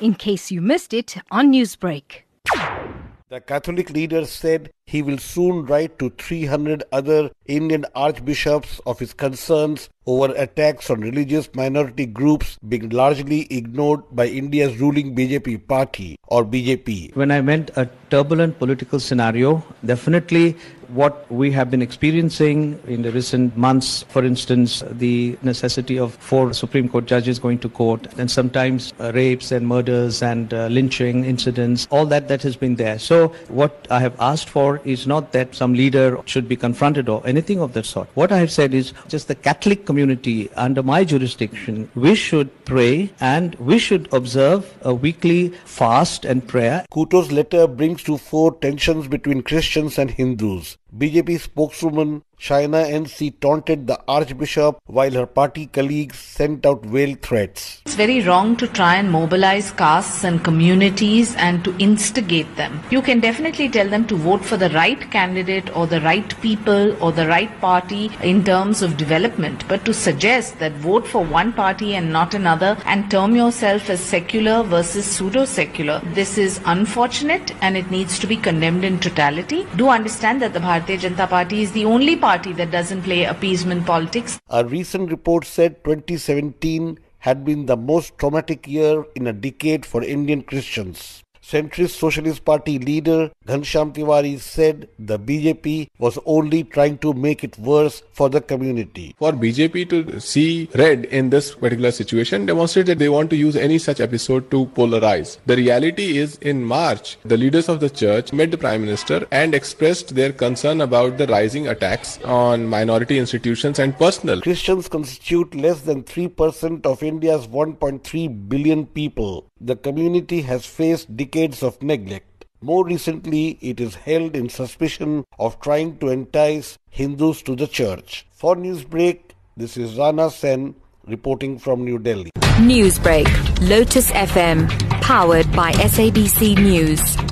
in case you missed it on Newsbreak. The Catholic leader said he will soon write to 300 other Indian archbishops of his concerns over attacks on religious minority groups being largely ignored by India's ruling BJP party or BJP. When I meant a turbulent political scenario, definitely what we have been experiencing in the recent months, for instance, the necessity of four Supreme Court judges going to court, and sometimes uh, rapes and murders and uh, lynching incidents, all that that has been there. So what I have asked for is not that some leader should be confronted or anything of that sort. What I have said is just the Catholic community under my jurisdiction, we should pray and we should observe a weekly fast and prayer. Couto's letter brings to fore tensions between Christians and Hindus. BJP spokeswoman Shaina NC taunted the Archbishop while her party colleagues sent out veiled threats. It's very wrong to try and mobilize castes and communities and to instigate them. You can definitely tell them to vote for the right candidate or the right people or the right party in terms of development, but to suggest that vote for one party and not another and term yourself as secular versus pseudo secular, this is unfortunate and it needs to be condemned in totality. Do understand that the Bharatiya Janata Party is the only party that doesn't play appeasement politics. A recent report said 2017 had been the most traumatic year in a decade for Indian Christians. Centrist Socialist Party leader Ghanshyam Tiwari said the BJP was only trying to make it worse for the community. For BJP to see red in this particular situation demonstrates that they want to use any such episode to polarize. The reality is in March, the leaders of the church met the Prime Minister and expressed their concern about the rising attacks on minority institutions and personal. Christians constitute less than 3% of India's 1.3 billion people. The community has faced decades of neglect. More recently, it is held in suspicion of trying to entice Hindus to the church. For Newsbreak, this is Rana Sen reporting from New Delhi. Newsbreak, Lotus FM, powered by SABC News.